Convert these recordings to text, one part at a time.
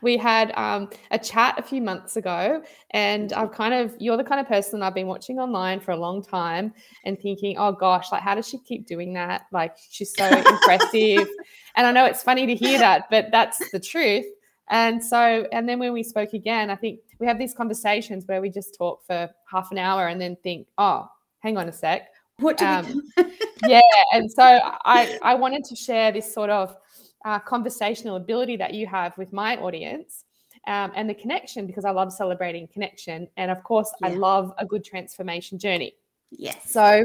We had um, a chat a few months ago, and I've kind of, you're the kind of person I've been watching online for a long time and thinking, oh gosh, like, how does she keep doing that? Like, she's so impressive. And I know it's funny to hear that, but that's the truth. And so, and then when we spoke again, I think we have these conversations where we just talk for half an hour and then think, oh, hang on a sec. What do um, yeah. And so I, I wanted to share this sort of uh, conversational ability that you have with my audience um, and the connection because I love celebrating connection. And of course, yeah. I love a good transformation journey. Yes. So,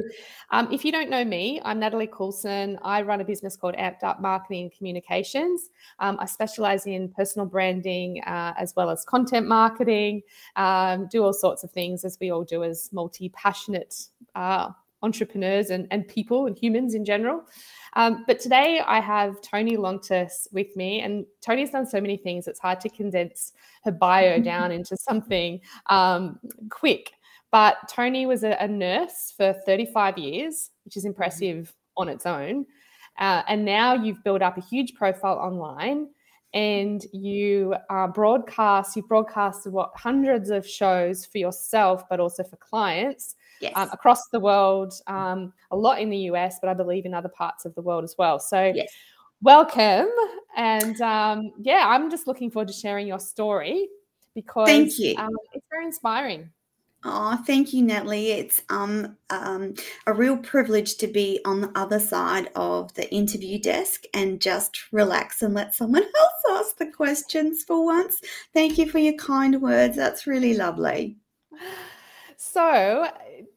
um, if you don't know me, I'm Natalie Coulson. I run a business called Amped Up Marketing and Communications. Um, I specialize in personal branding uh, as well as content marketing, um, do all sorts of things as we all do as multi passionate uh, entrepreneurs and, and people and humans in general. Um, but today I have Toni Lontis with me, and Toni's done so many things, it's hard to condense her bio down into something um, quick. But Toni was a, a, nurse for 35 years, which is impressive on its own. Uh, and now you've built up a huge profile online and you uh, broadcast, you've broadcasted what hundreds of shows for yourself, but also for clients yes. um, across the world, um, a lot in the US, but I believe in other parts of the world as well. So, yes. welcome. And um, yeah, I'm just looking forward to sharing your story because Thank you. Um, it's very inspiring. Oh, thank you, Natalie. It's um, um, a real privilege to be on the other side of the interview desk and just relax and let someone else ask the questions for once. Thank you for your kind words. That's really lovely. So,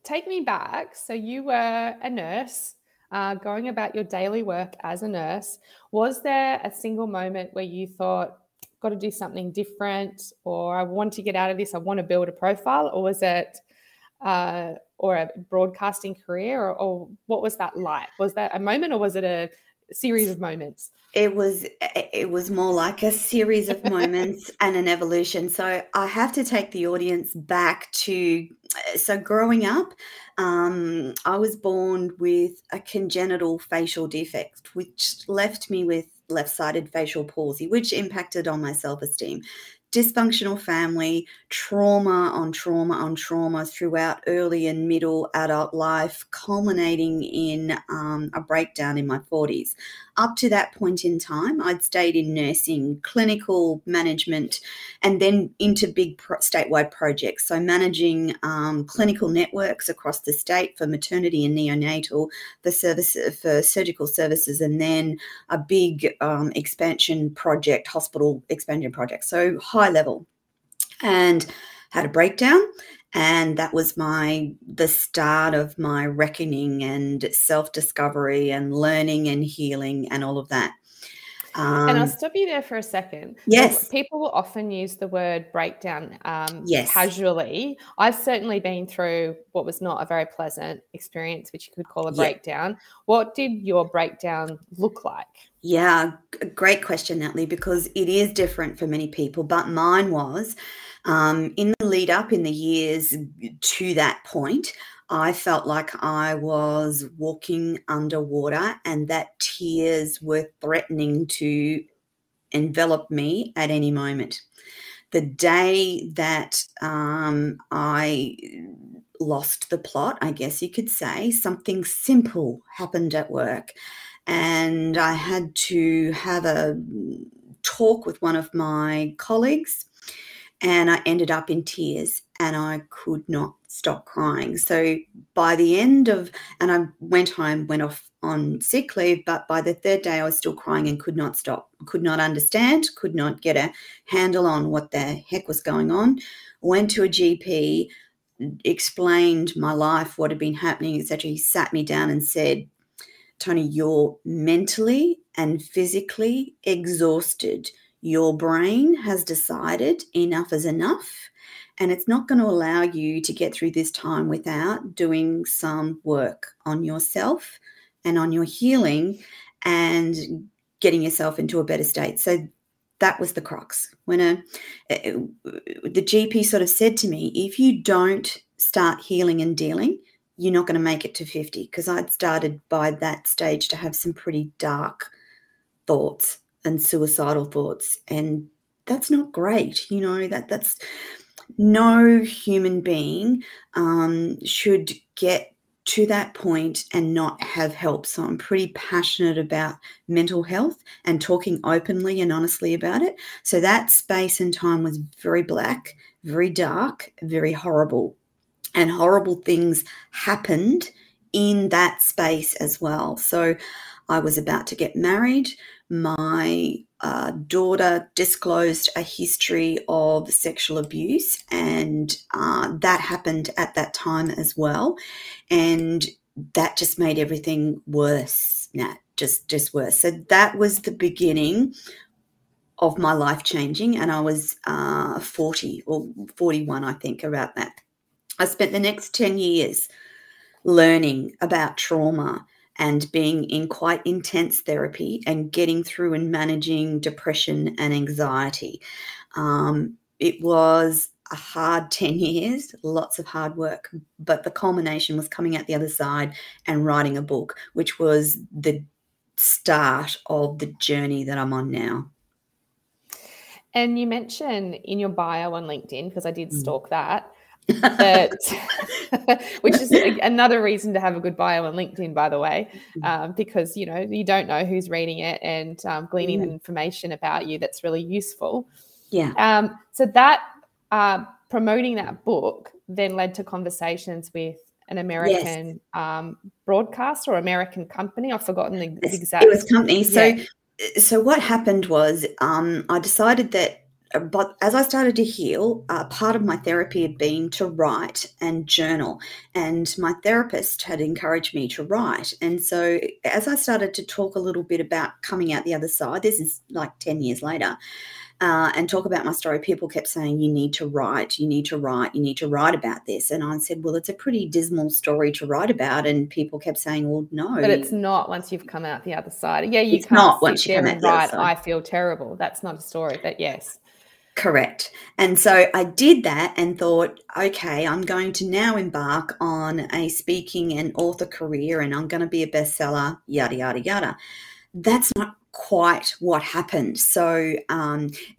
take me back. So, you were a nurse uh, going about your daily work as a nurse. Was there a single moment where you thought, got to do something different, or I want to get out of this, I want to build a profile, or was it, uh, or a broadcasting career, or, or what was that like? Was that a moment, or was it a series of moments? It was it was more like a series of moments and an evolution. So I have to take the audience back to so growing up, um, I was born with a congenital facial defect, which left me with left sided facial palsy, which impacted on my self esteem dysfunctional family, trauma on trauma on trauma throughout early and middle adult life, culminating in um, a breakdown in my 40s. Up to that point in time, I'd stayed in nursing, clinical management, and then into big pro- statewide projects. So, managing um, clinical networks across the state for maternity and neonatal, for service for surgical services, and then a big um, expansion project, hospital expansion project. So, high level, and had a breakdown and that was my the start of my reckoning and self-discovery and learning and healing and all of that um, and I'll stop you there for a second. Yes. People will often use the word breakdown um, yes. casually. I've certainly been through what was not a very pleasant experience, which you could call a breakdown. What did your breakdown look like? Yeah, great question, Natalie, because it is different for many people, but mine was um, in the lead up in the years to that point. I felt like I was walking underwater and that tears were threatening to envelop me at any moment. The day that um, I lost the plot, I guess you could say, something simple happened at work and I had to have a talk with one of my colleagues, and I ended up in tears and I could not stop crying. So by the end of, and I went home, went off on sick leave, but by the third day I was still crying and could not stop, could not understand, could not get a handle on what the heck was going on. Went to a GP, explained my life, what had been happening, etc. He sat me down and said, Toni, you're mentally and physically exhausted. Your brain has decided enough is enough, and it's not going to allow you to get through this time without doing some work on yourself and on your healing and getting yourself into a better state. So that was the crux. When a, eh, eh, the GP sort of said to me, if you don't start healing and dealing, you're not going to make it to 50 because I'd started by that stage to have some pretty dark thoughts and suicidal thoughts and that's not great. You know, that that's no human being um, should get to that point and not have help. So I'm pretty passionate about mental health and talking openly and honestly about it. So that space and time was very black, very dark, very horrible. And horrible things happened in that space as well. So I was about to get married. My uh, daughter disclosed a history of sexual abuse, and uh, that happened at that time as well. And that just made everything worse, Nat, just, just worse. So that was the beginning of my life changing, and I was uh, 40 or 41, I think, about that. I spent the next 10 years learning about trauma and being in quite intense therapy and getting through and managing depression and anxiety. Um, it was a hard 10 years, lots of hard work, but the culmination was coming out the other side and writing a book, which was the start of the journey that I'm on now. And you mentioned in your bio on LinkedIn, because I did mm. stalk that, that which is another reason to have a good bio on LinkedIn, by the way, mm-hmm. um, because you know you don't know who's reading it and um, gleaning mm. information about you that's really useful. Yeah. Um, so that uh, promoting that book then led to conversations with an American yes. um, broadcaster or American company. I've forgotten the, the exact. It was company. So, yeah. so what happened was um, I decided that but as I started to heal, uh, part of my therapy had been to write and journal. And my therapist had encouraged me to write. And so as I started to talk a little bit about coming out the other side, this is like 10 years later, uh, and talk about my story, people kept saying, You need to write, you need to write, you need to write about this. And I said, Well, it's a pretty dismal story to write about. And people kept saying, Well, no. But it's not once you've come out the other side. Yeah, you it's can't not once you come out write, I feel terrible. That's not a story, but yes. Correct. And so I did that and thought, okay, I'm going to now embark on a speaking and author career and I'm going to be a bestseller, yada, yada, yada. That's not quite what happened. So um,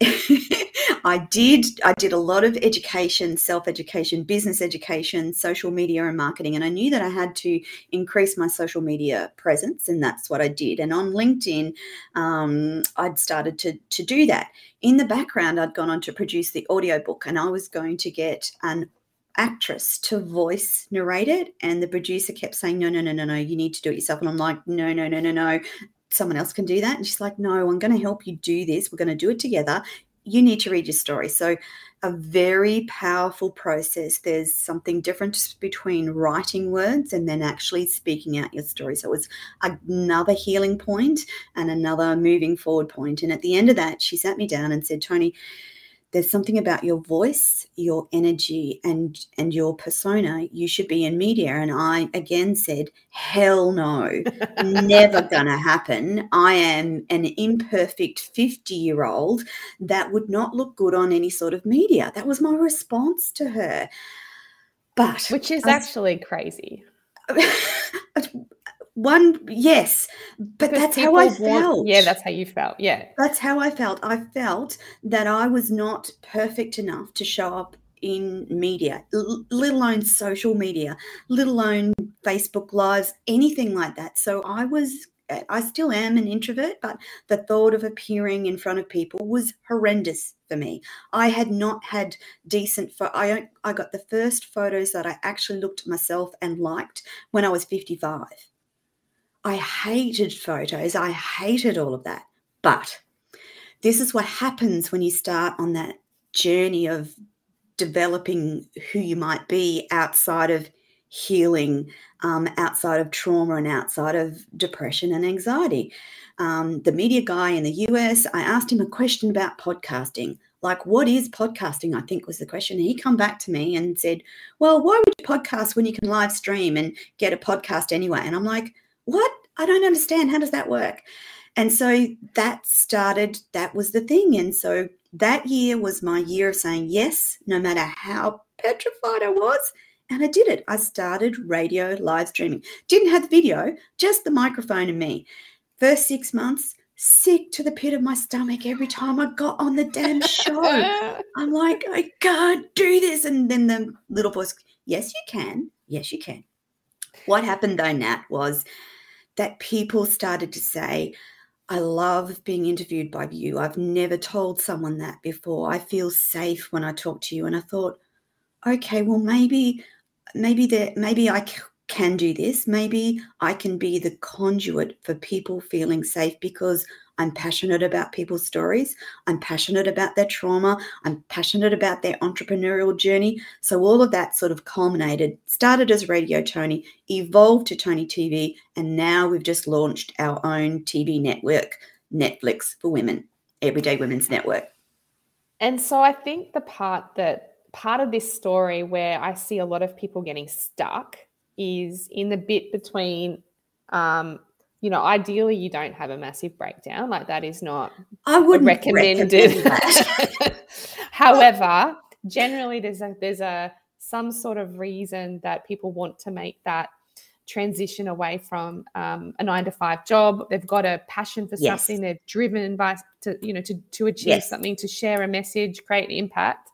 I did I did a lot of education, self-education, business education, social media and marketing and I knew that I had to increase my social media presence and that's what I did. And on LinkedIn um, I'd started to to do that. In the background I'd gone on to produce the audiobook and I was going to get an actress to voice narrate it and the producer kept saying no no no no no you need to do it yourself and i'm like no no no no no someone else can do that. And she's like, no, I'm going to help you do this. We're going to do it together. You need to read your story. So, a very powerful process. There's something different between writing words and then actually speaking out your story. So, it was another healing point and another moving forward point. And at the end of that, she sat me down and said, Toni, there's something about your voice your energy and and your persona you should be in media. And i again said hell no. Never gonna happen. I am an imperfect 50 year old that would not look good on any sort of media. That was my response to her. But which is actually crazy one yes but because that's how i want, felt. yeah that's how you felt yeah. That's how i felt. I felt that i was not perfect enough to show up in media l- let alone social media let alone facebook lives anything like that. So i was eh, i still am an introvert but the thought of appearing in front of people was horrendous for me. I had not had decent fo- i i got the first photos that i actually looked at myself and liked when i was 55 I hated photos. I hated all of that. But this is what happens when you start on that journey of developing who you might be outside of healing, um, outside of trauma, and outside of depression and anxiety. Um, the media guy in the US, I asked him a question about podcasting. Like, what is podcasting? I think was the question. And he come back to me and said, Well, why would you podcast when you can live stream and get a podcast anyway? And I'm like, what? I don't understand. How does that work? And so that started, that was the thing. And so that year was my year of saying yes, no matter how petrified I was. And I did it. I started radio live streaming. Didn't have the video, just the microphone and me. First six months, sick to the pit of my stomach every time I got on the damn show. I'm like, I can't do this. And then the little voice, yes, you can. Yes, you can. What happened though, Nat, was that people started to say, I love being interviewed by you. I've never told someone that before. I feel safe when I talk to you. And I thought, okay, well, maybe, maybe that, maybe I can do this. Maybe I can be the conduit for people feeling safe because I'm passionate about people's stories. I'm passionate about their trauma. I'm passionate about their entrepreneurial journey. So all of that sort of culminated, started as Radio Toni, evolved to Toni TV, and now we've just launched our own TV network, Netflix for Women, Everyday Women's Network. And so I think the part that part of this story where I see a lot of people getting stuck is in the bit between um, you know, ideally you don't have a massive breakdown. Like that is not I would recommended. Recommend However, generally there's a there's a some sort of reason that people want to make that transition away from um, a nine to five job. They've got a passion for yes. something. They're driven by to you know to to achieve yes. something, to share a message, create an impact.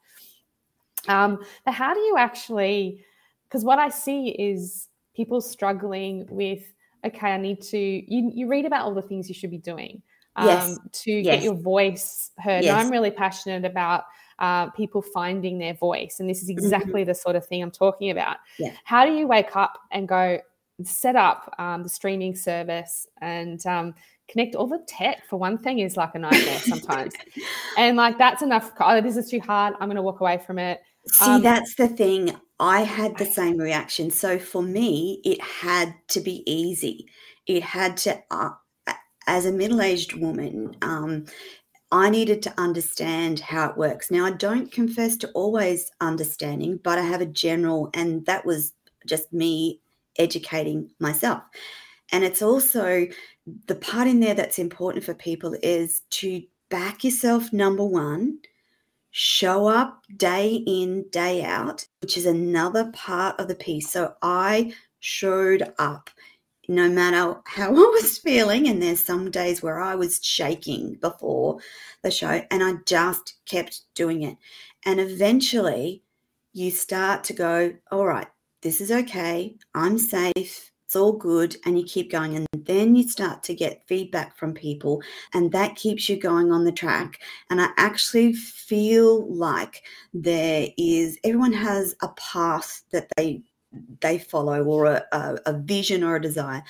Um, but how do you actually? Because what I see is people struggling with okay, I need to, you, you read about all the things you should be doing um, yes. to yes. get your voice heard. Yes. I'm really passionate about uh, people finding their voice. And this is mm-hmm. exactly mm-hmm. the sort of thing I'm talking about. Yeah. How do you wake up and go, set up um, the streaming service and um, connect all the tech for one thing is like a nightmare sometimes and like that's enough oh this is too hard i'm going to walk away from it see um, that's the thing I had the same reaction. So for me, it had to be easy. It had to, uh, as a middle aged woman, um, I needed to understand how it works. Now, I don't confess to always understanding, but I have a general, and that was just me educating myself. And it's also the part in there that's important for people is to back yourself, number one, show up day in, day out, which is another part of the piece. So I showed up no matter how I was feeling. And there's some days where I was shaking before the show, and I just kept doing it. And eventually, you start to go, all right, this is okay. I'm safe it's all good and you keep going and then you start to get feedback from people and that keeps you going on the track. And i actually feel like there is everyone has a path that they they follow or a, a, a vision or a desire.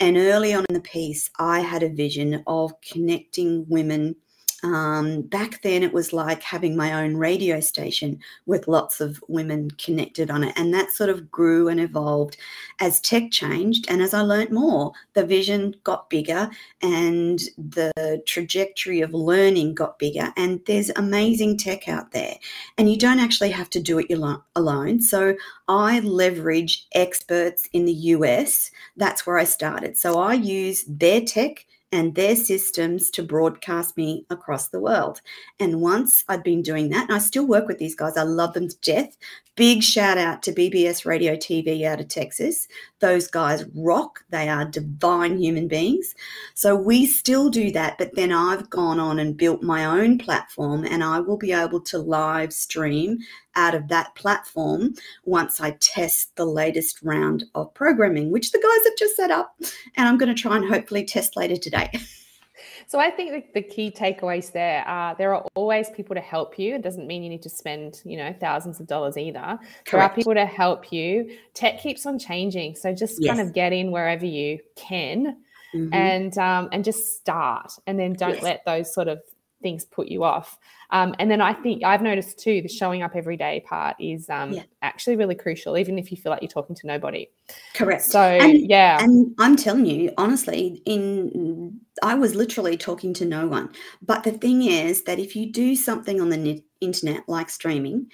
And early on in the piece i had a vision of connecting women um, back then, it was like having my own radio station with lots of women connected on it. And that sort of grew and evolved as tech changed. And as I learned more, the vision got bigger and the trajectory of learning got bigger. And there's amazing tech out there. And you don't actually have to do it alone. So I leverage experts in the US. That's where I started. So I use their tech and their systems to broadcast me across the world. And once I'd been doing that, and I still work with these guys, I love them to death. Big shout out to BBS Radio TV out of Texas. Those guys rock. They are divine human beings. So we still do that, but then I've gone on and built my own platform, and I will be able to live stream out of that platform once I test the latest round of programming, which the guys have just set up. And I'm going to try and hopefully test later today. So I think the, key takeaways there are there are always people to help you. It doesn't mean you need to spend, you know, thousands of dollars either. Correct. There are people to help you. Tech keeps on changing. So just yes. kind of get in wherever you can mm-hmm. and um, and just start and then don't yes. let those sort of things put you off. Um, and then I think I've noticed too the showing up every day part is um, yeah. actually really crucial, even if you feel like you're talking to nobody. Correct. So and, yeah, and I'm telling you honestly, in I was literally talking to no one. But the thing is that if you do something on the internet like streaming,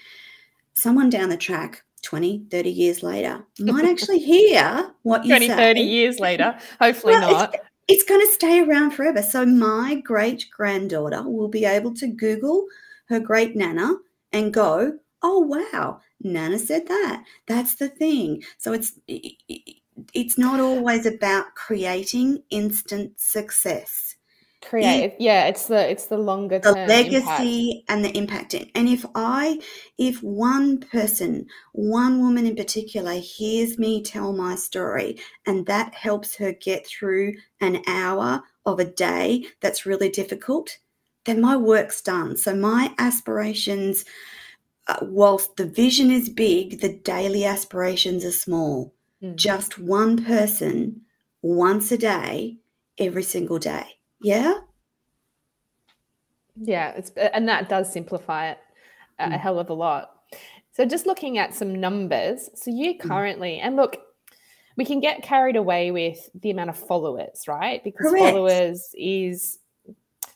someone down the track 20, 30 years later might actually hear what you 20, say. 30 years later, hopefully well, not it's going to stay around forever. So my great granddaughter will be able to Google her great nana and go, oh wow, nana said that. That's the thing. So it's it's not always about creating instant success. Create yeah it's the it's the longer the legacy impact. and the impact and if i if one person one woman in particular hears me tell my story and that helps her get through an hour of a day that's really difficult then my work's done so my aspirations uh, whilst the vision is big the daily aspirations are small Mm. just one person once a day every single day yeah yeah it's and that does simplify it a, Mm. hell of a lot so just looking at some numbers so you Mm. currently and look we can get carried away with the amount of followers right because Correct. followers is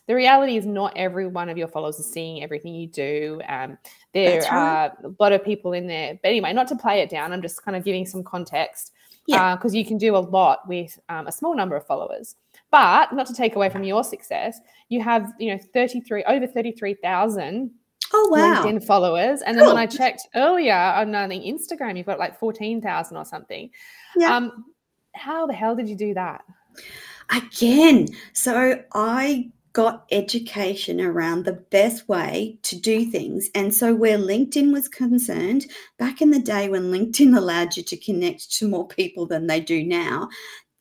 the reality is not every one of your followers is seeing everything you do um, there right. are a lot of people in there but anyway not to play it down i'm just kind of giving some context Yeah. because you can do a lot with um, a small number of followers but not to take away from your success you have you know 33 over 33000 oh wow. Linkedin followers. And then when i checked earlier on i think instagram you've got like 14000 or something. Yeah. um how the hell did you do that? Again, so I got education around the best way to do things. And so, where LinkedIn was concerned, back in the day when LinkedIn allowed you to connect to more people than they do now,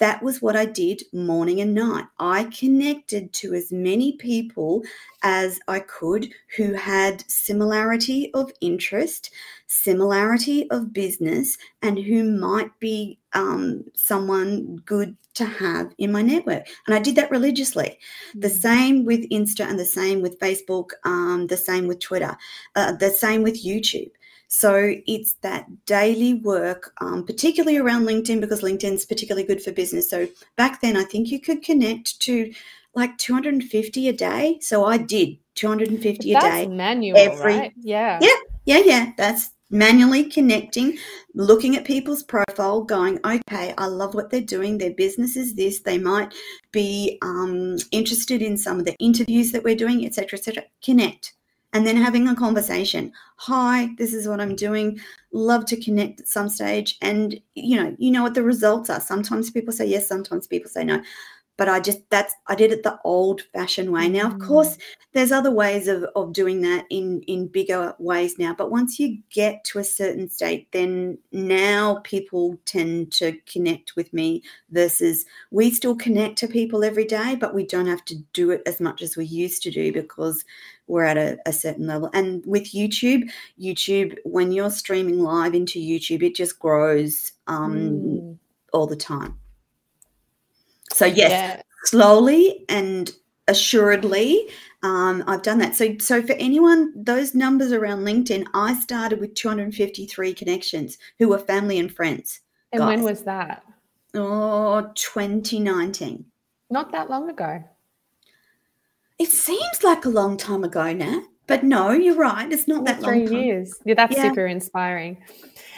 that was what I did morning and night. I connected to as many people as I could who had similarity of interest, similarity of business, and who might be um, someone good to have in my network. And I did that religiously. The Mm. same with Insta and the same with Facebook, um, the same with Twitter, uh, the same with YouTube. So it's that daily work, um, particularly around LinkedIn, because LinkedIn's particularly good for business. So back then, I think you could connect to like 250 a day. So I did 250 a that's day. manual every- right yeah Yeah. Yeah, yeah, that's manually connecting, looking at people's profile, going, okay, I love what they're doing. Their business is this. They might be um, interested in some of the interviews that we're doing, etc., etc. Connect, and then having a conversation. Hi, this is what I'm doing. Love to connect at some stage, and you know, you know what the results are. Sometimes people say yes, sometimes people say no. But I just that's I did it the old fashioned way. Now, of Mm. course, there's other ways of, of doing that in in bigger ways now but once you get to a certain state then now people tend to connect with me versus we still connect to people every day but we don't have to do it as much as we used to do because we're at a, a certain level and with youtube youtube when you're streaming live into youtube it just grows um, Mm. all the time so yes yeah. slowly and assuredly um, i've done that. So so for anyone those numbers around linkedin i started with 253 connections who were family and friends and when was that? Oh 2019 not that long ago. It seems like a long time ago now but no you're right it's not that three long time. years. Yeah that's Yeah. super inspiring.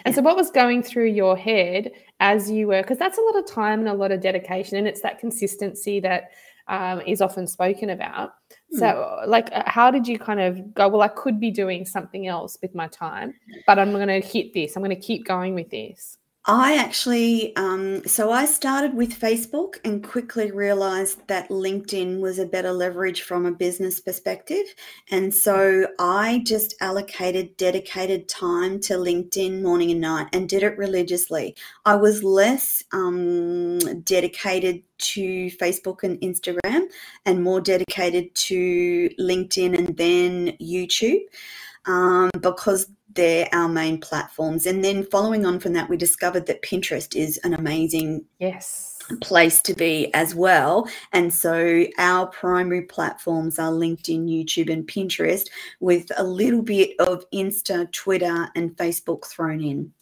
And Yeah. so what was going through your head as you were because that's a lot of time and a lot of dedication and it's that consistency that um, is often spoken about Hmm. so like uh, how did you kind of go well i could be doing something else with my time but i'm going to hit this i'm going to keep going with this I actually, um, so I started with Facebook and quickly realized that LinkedIn was a better leverage from a business perspective. And so I just allocated dedicated time to LinkedIn morning and night and did it religiously. I was less um, dedicated to Facebook and Instagram and more dedicated to LinkedIn and then YouTube um, because they're our main platforms. And then following on from that, we discovered that Pinterest is an amazing yes place to be as well. And so our primary platforms are LinkedIn, YouTube, and Pinterest, with a little bit of Insta, Twitter, and Facebook thrown in.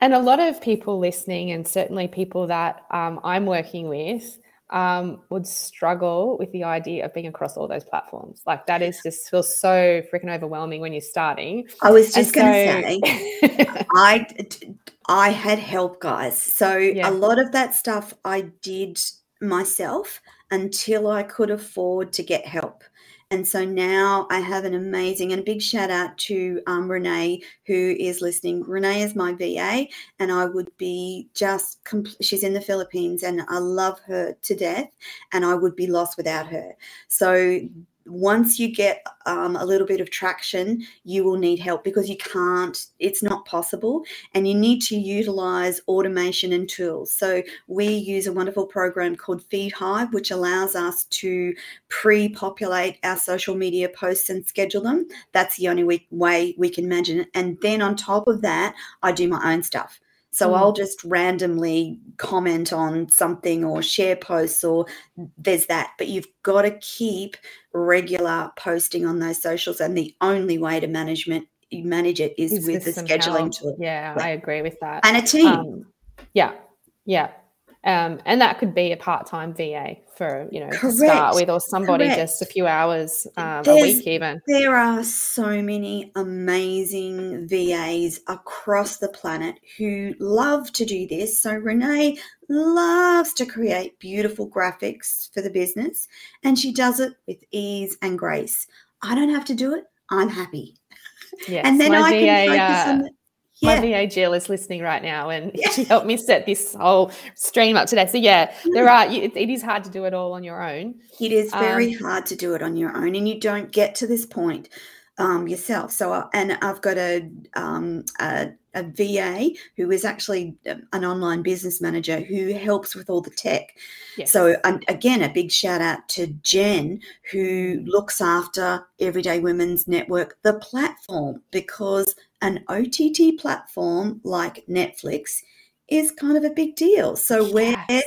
And a lot of people listening, and certainly people that um, I'm working with, um, would struggle with the idea of being across all those platforms. Like that is just feels so freaking overwhelming when you're starting. I was just going to so- say, I I had help, guys. So Yeah. a lot of that stuff I did myself until I could afford to get help. And so now I have an amazing and a big shout out to um, Renee, who is listening. Renee is my VA, and I would be just, compl- she's in the Philippines, and I love her to death, and I would be lost without her. So once you get um, a little bit of traction, you will need help because you can't, it's not possible. And you need to utilize automation and tools. So we use a wonderful program called FeedHive, which allows us to pre populate our social media posts and schedule them. That's the only way we can imagine it. And then on top of that, I do my own stuff. So mm. I'll just randomly comment on something or share posts or there's that. But you've got to keep regular posting on those socials. And the only way to management manage it is, is with the scheduling help. tool. Yeah, I agree with that. And a team. Um, yeah. Yeah. Um, and that could be a part-time VA for you know Correct. to start with, or somebody Correct. just a few hours um, a week even. There are so many amazing VAs across the planet who love to do this. So Renee loves to create beautiful graphics for the business, and she does it with ease and grace. I don't have to do it. I'm happy. Yes, and then I VA, can focus uh, on yeah. my VA Jill is listening right now, and yeah. she helped me set this whole stream up today. So yeah, there are. It, it is hard to do it all on your own. It is very um, hard to do it on your own, and you don't get to this point um, yourself. So, uh, and I've got a, um, a, a VA who is actually um, an online business manager who helps with all the tech. Yes. So, um, again, a big shout out to Jen who looks after Everyday Women's Network, the platform, because an OTT platform like Netflix is kind of a big deal. So, yes. we're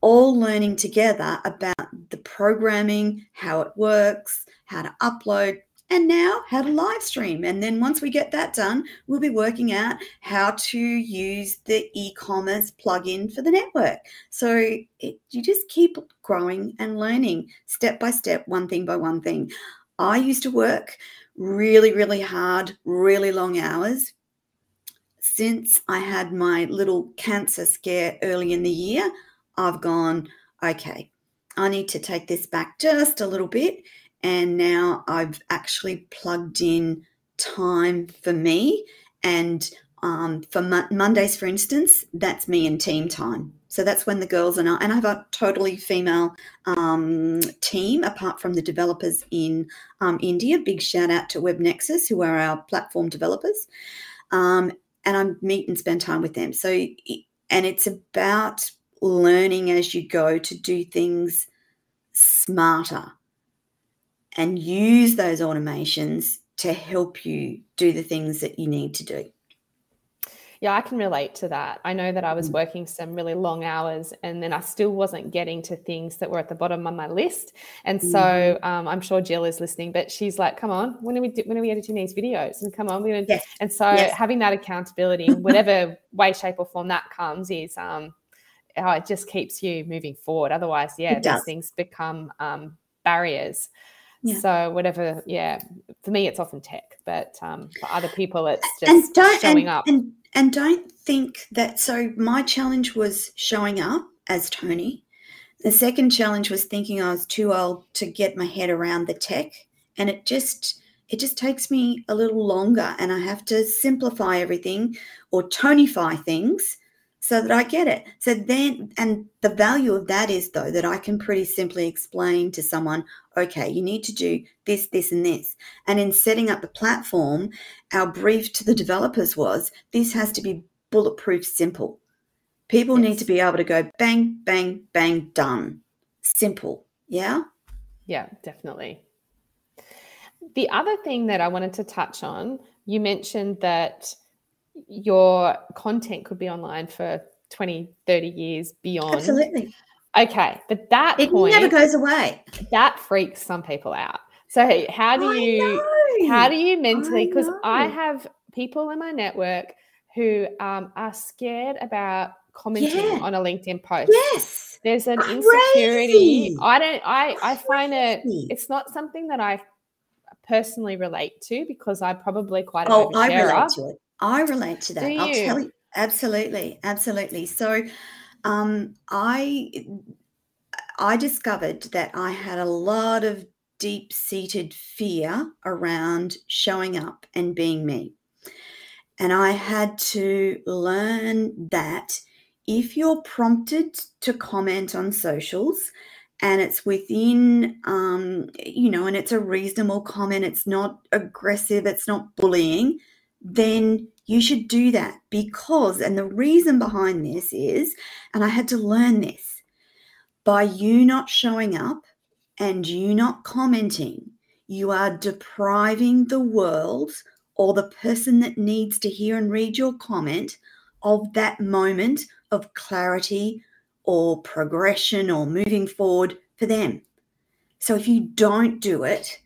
all learning together about the programming, how it works, how to upload, and now how to live stream. And then once we get that done, we'll be working out how to use the e commerce plugin for the network. So it, you just keep growing and learning step by step, one thing by one thing. I used to work really, really hard, really long hours. Since I had my little cancer scare early in the year, I've gone, okay, I need to take this back just a little bit and now I've actually plugged in time for me. And um, for Mo- Mondays, for instance, that's me and team time. So that's when the girls and I, and I have a totally female um, team apart from the developers in um, India. Big shout out to WebNexus, who are our platform developers. Um, and I meet and spend time with them. So, and it's about learning as you go to do things smarter and use those automations to help you do the things that you need to do. Yeah, I can relate to that. I know that I was mm. working some really long hours and then I still wasn't getting to things that were at the bottom of my list. And so mm-hmm. um, I'm sure Jill is listening, but she's like, come on, when are we, do, when are we editing these videos? And come on, we're going to, yes. and so yes. having that accountability in whatever way, shape or form that comes is, um, oh, it just keeps you moving forward. Otherwise, yeah, these things become um, barriers. Yeah. So whatever, yeah. For me, it's often tech, but um, for other people, it's just showing and, up. And, and don't think that. So my challenge was showing up as Toni. The second challenge was thinking I was too old to get my head around the tech, and it just it just takes me a little longer, and I have to simplify everything or Tonify things so that I get it. So then, and the value of that is though that I can pretty simply explain to someone, okay, you need to do this, this, and this. And in setting up the platform, our brief to the developers was this has to be bulletproof simple. People yes. need to be able to go bang, bang, bang, done. Simple. Yeah. Yeah, definitely. The other thing that I wanted to touch on, you mentioned that your content could be online for 20, 30 years beyond. Absolutely. Okay. But that it point, never goes away. That freaks some people out. So how do you how do you mentally because I, I, have people in my network who um, are scared about commenting yeah. on a LinkedIn post. Yes. There's an Crazy. insecurity. I don't I I find it it's not something that I personally relate to because I probably quite oh, I relate to it. I relate to that. I'll tell you absolutely, absolutely. So um, I I discovered that I had a lot of deep seated fear around showing up and being me. And I had to learn that if you're prompted to comment on socials and it's within, um, you know, and it's a reasonable comment, it's not aggressive, it's not bullying, then you should do that because, and the reason behind this is, and I had to learn this by you not showing up and you not commenting, you are depriving the world or the person that needs to hear and read your comment of that moment of clarity or progression or moving forward for them. So if you don't do it,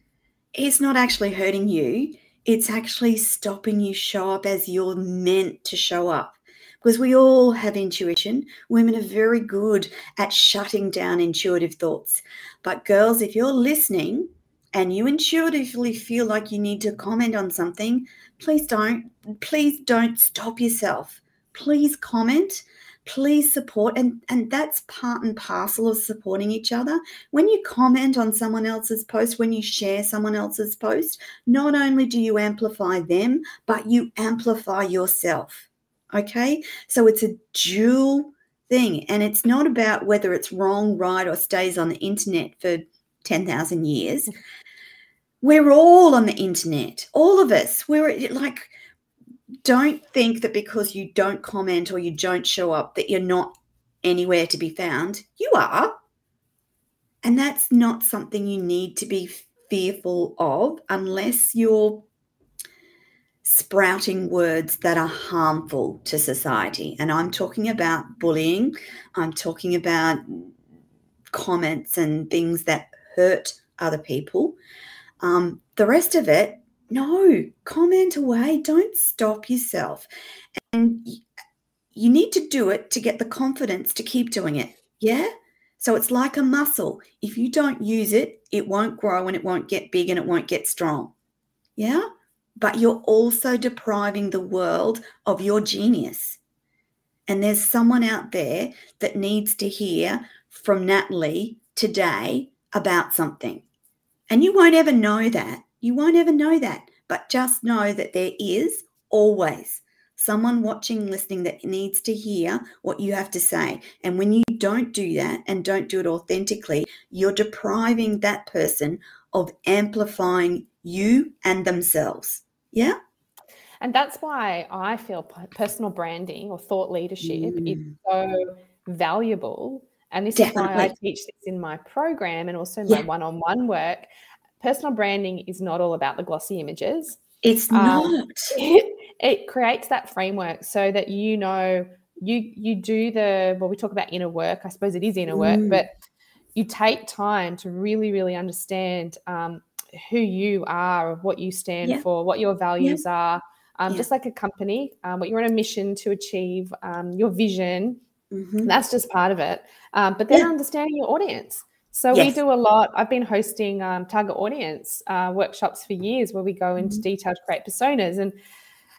it's not actually hurting you, it's actually stopping you show up as you're meant to show up. Because we all have intuition. Women are very good at shutting down intuitive thoughts. But girls, if you're listening and you intuitively feel like you need to comment on something, please don't. Please don't stop yourself. Please comment please support and and that's part and parcel of supporting each other. When you comment on someone else's post when you share someone else's post not only do you amplify them but you amplify yourself okay? So it's a dual thing and it's not about whether it's wrong right or stays on the internet for 10,000 years. We're all on the internet all of us. We're like don't think that because you don't comment or you don't show up that you're not anywhere to be found. You are. And that's not something you need to be fearful of unless you're sprouting words that are harmful to society. And I'm talking about bullying, I'm talking about comments and things that hurt other people. Um, the rest of it, no, comment away. Don't stop yourself. And you need to do it to get the confidence to keep doing it. Yeah? So it's like a muscle. If you don't use it, it won't grow and it won't get big and it won't get strong. Yeah? But you're also depriving the world of your genius. And there's someone out there that needs to hear from Natalie today about something. And you won't ever know that you won't ever know that, but just know that there is always someone watching, listening that needs to hear what you have to say. And when you don't do that and don't do it authentically, you're depriving that person of amplifying you and themselves. Yeah. And that's why I feel personal branding or thought leadership mm. is so valuable. And this Definitely. is why I teach this in my program and also my one on one work personal branding is not all about the glossy images. It's um, not. It, it creates that framework so that you know you you do the well we talk about inner work i suppose it is inner work mm. but you take time to really really understand um, who you are what you stand yeah. for what your values yeah. are um, yeah. just like a company um, what you're on a mission to achieve um, your vision mm-hmm. that's just part of it um, but then understanding your audience so yes. we do a lot. I've been hosting um, target audience uh, workshops for years where we go into mm-hmm. detail to create personas. And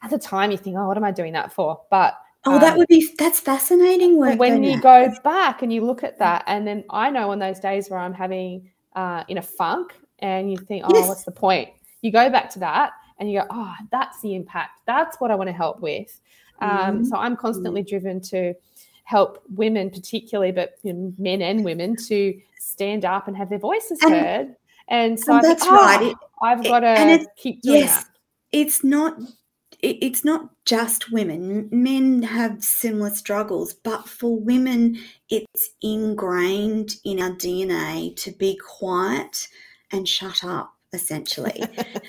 at the time, you think, "Oh, what am I doing that for?" But oh, um, that would be that's fascinating work. When you go back and you look at that, and then I know on those days where I'm having uh, in a funk, and you think, "Oh, yes. what's the point?" You go back to that, and you go, "Oh, that's the impact. That's what I want to help with." Um, mm-hmm. So I'm constantly mm-hmm. driven to help women, particularly, but you know, men and women, to stand up and have their voices and, heard. And so and that's right. Oh, it, I've got to keep doing yes, that. It's not it's not just women. Men have similar struggles, but for women, it's ingrained in our DNA to be quiet and shut up, essentially.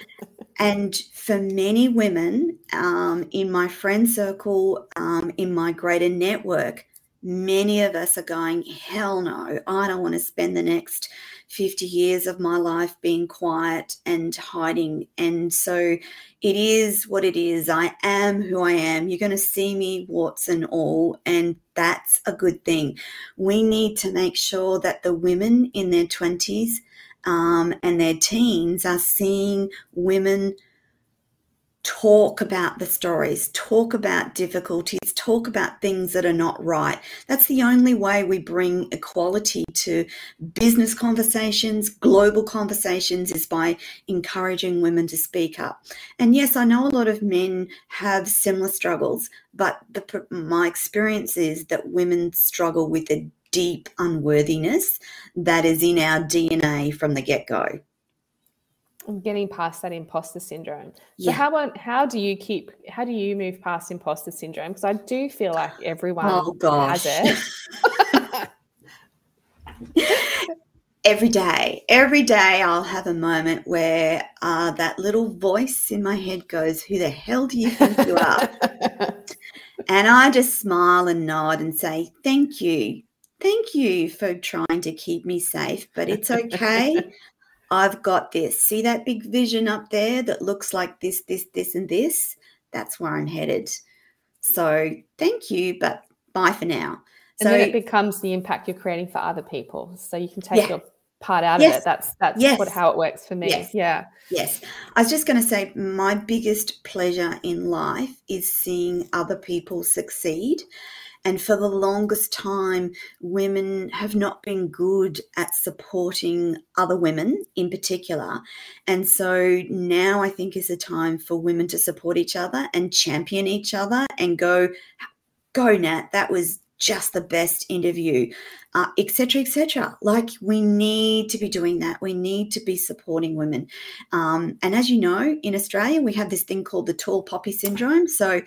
and for many women um, in my friend circle, um, in my greater network, many of us are going, hell no, I don't want to spend the next 50 years of my life being quiet and hiding. And so it is what it is. I am who I am. You're going to see me, warts and all. And that's a good thing. We need to make sure that the women in their 20s um, and their teens are seeing women talk about the stories, talk about difficulties, talk about things that are not right. That's the only way we bring equality to business conversations, global conversations, is by encouraging women to speak up. And yes, I know a lot of men have similar struggles, but the, my experience is that women struggle with a deep unworthiness that is in our DNA from the get go getting past that imposter syndrome. So yeah. how how do you keep how do you move past imposter syndrome? Because I do feel like everyone oh, gosh. has it. every day, every day I'll have a moment where uh, that little voice in my head goes, Who the hell do you think you are? and I just smile and nod and say, Thank you. Thank you for trying to keep me safe, but it's okay. I've got this. See that big vision up there that looks like this, this, this, and this? That's where I'm headed. So thank you, but bye for now. And so then it becomes the impact you're creating for other people. So you can take yeah. your part out yes. of it. That's that's yes. what how it works for me. Yes. Yeah. Yes. I was just going to say my biggest pleasure in life is seeing other people succeed and for the longest time, women have not been good at supporting other women in particular. And so now I think is a time for women to support each other and champion each other and go, go, Nat, that was just the best interview, etc., uh, etc. Et like we need to be doing that. We need to be supporting women. Um, and as you know, in Australia, we have this thing called the tall poppy syndrome. So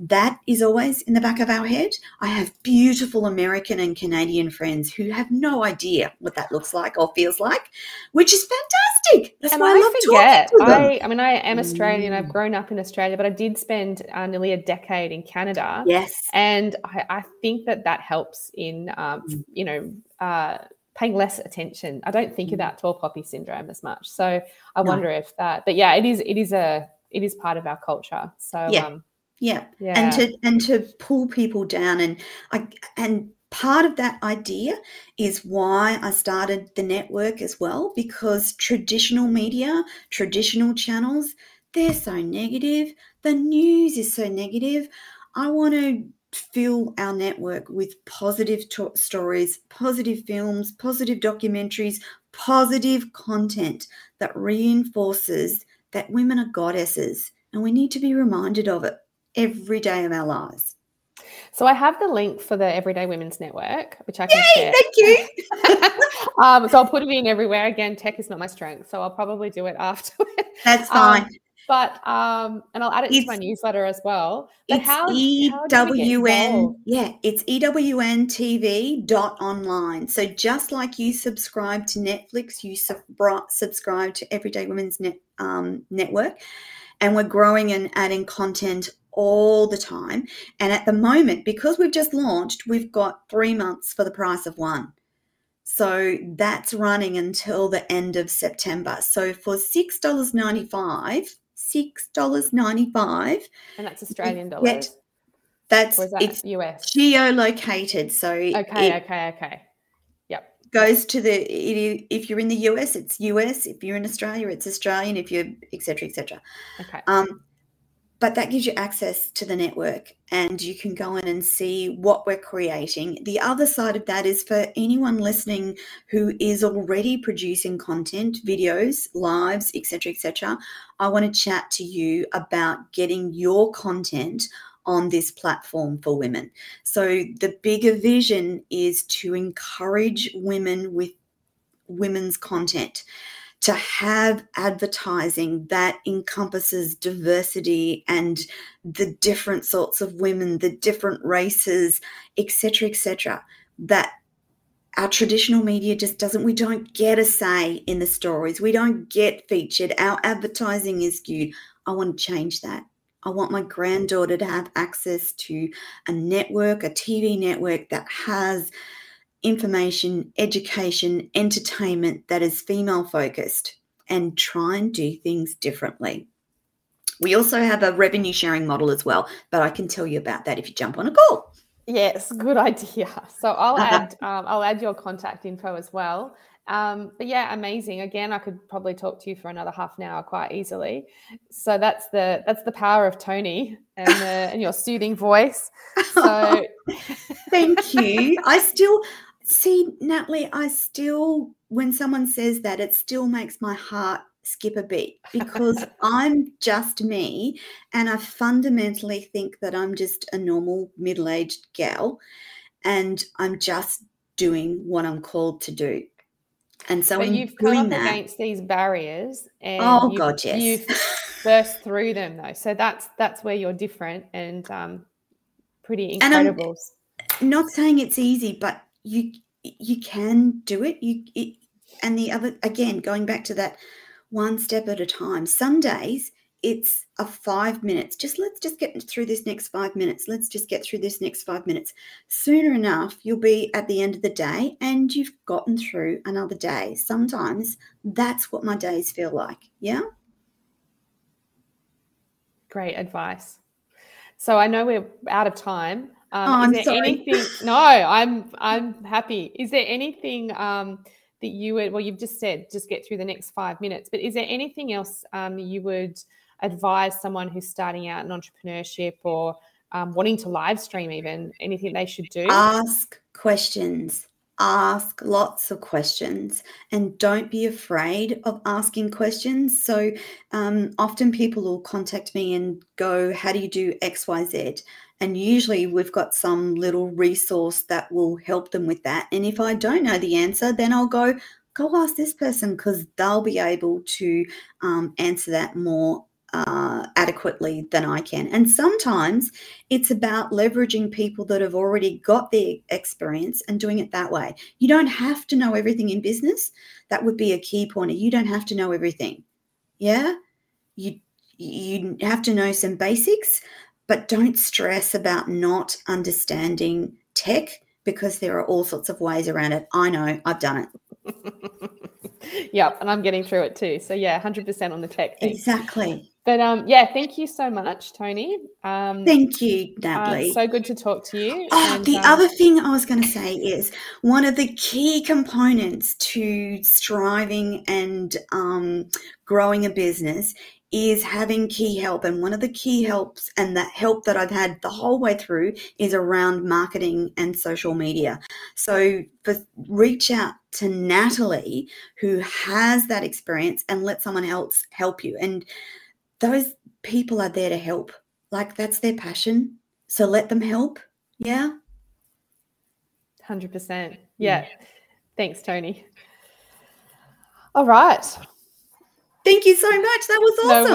that is always in the back of our head. I have beautiful American and Canadian friends who have no idea what that looks like or feels like, which is fantastic. That's and why I, I love forget. talking to them. I, I mean, I am Australian. Mm. I've grown up in Australia, but I did spend uh, nearly a decade in Canada. Yes, and I, I think that that helps in, um, mm. you know. Uh, paying less attention. I don't think mm. about tall poppy syndrome as much. So I no. wonder if that, but yeah, it is, it is a, it is part of our culture. So yeah. Um, yeah. yeah. And to and to pull people down and I and part of that idea is why I started the network as well because traditional media, traditional channels, they're so negative. The news is so negative. I want to fill our network with positive to- stories, positive films, positive documentaries, positive content that reinforces that women are goddesses and we need to be reminded of it every day of our lives. So I have the link for the Everyday Women's Network, which I can Yay, share. Thank you. um, so I'll put it in everywhere. Again, tech is not my strength, so I'll probably do it after. That's fine. Um, but um, and I'll add it it's, to my newsletter as well. But it's how, EWN, yeah, it's EWN dot online. So just like you subscribe to Netflix, you sub- subscribe to Everyday Women's Net, um, Network, and we're growing and adding content all the time. And at the moment, because we've just launched, we've got three months for the price of one. So that's running until the end of September. So for $6.95, $6.95. And that's Australian dollars. Get, that's that it's US. Geolocated. So okay, okay, okay. Yep. Goes to the if you're in the US, it's US. If you're in Australia, it's Australian. If you're etc. etc. Okay. Um, but that gives you access to the network and you can go in and see what we're creating. The other side of that is for anyone listening who is already producing content, videos, lives, etc., etc. I want to chat to you about getting your content on this platform for women. So the bigger vision is to encourage women with women's content to have advertising that encompasses diversity and the different sorts of women, the different races, etc., etc., that our traditional media just doesn't we don't get a say in the stories we don't get featured our advertising is skewed i want to change that i want my granddaughter to have access to a network a tv network that has information, education, entertainment that is female focused and try and do things differently. We also have a revenue sharing model as well, but I can tell you about that if you jump on a call. Yes, good idea. So I'll uh-huh. add um, I'll add your contact info as well. Um, but yeah, amazing. Again, I could probably talk to you for another half an hour quite easily. So that's the that's the power of Toni and the, and your soothing voice. So thank you. I still see Natalie. I still when someone says that, it still makes my heart skip a beat because I'm just me, and I fundamentally think that I'm just a normal middle aged gal, and I'm just doing what I'm called to do. And so but you've come up that, against these barriers and oh you've, god yes you've burst through them though so that's that's where you're different and um pretty incredible and not saying it's easy but you you can do it you it, and the other again going back to that one step at a time some days it's a five minutes. Just let's just get through this next five minutes. Let's just get through this next five minutes. Sooner enough, you'll be at the end of the day and you've gotten through another day. Sometimes that's what my days feel like. Yeah. Great advice. So I know we're out of time. Um, oh, I'm sorry. anything? no, I'm I'm happy. Is there anything um, that you would? Well, you've just said just get through the next five minutes. But is there anything else um, you would? advise someone who's starting out in entrepreneurship or um, wanting to live stream even anything they should do ask questions ask lots of questions and don't be afraid of asking questions. So um, often people will contact me and go how do you do xyz and usually we've got some little resource that will help them with that. And if i don't know the answer then i'll go go ask this person because they'll be able to um, answer that more uh, adequately than I can. And sometimes it's about leveraging people that have already got the experience and doing it that way. You don't have to know everything in business. That would be a key pointer. You don't have to know everything. Yeah? You you have to know some basics, but don't stress about not understanding tech because there are all sorts of ways around it. I know, I've done it. yep, and I'm getting through it too. So yeah, 100% on the tech thing. Exactly. But um, yeah, thank you so much, Toni. Um, thank you, Natalie. Uh, so good to talk to you. Oh, and, the um, other thing I was going to say is one of the key components to striving and um, growing a business is having key help. And one of the key helps and that help that I've had the whole way through is around marketing and social media. So for, reach out to Natalie, who has that experience, and let someone else help you. And those people are there to help. Like that's their passion. So let them help. Yeah. 100%. Yeah. Thanks, Toni. All right. Thank you so much. That was awesome. No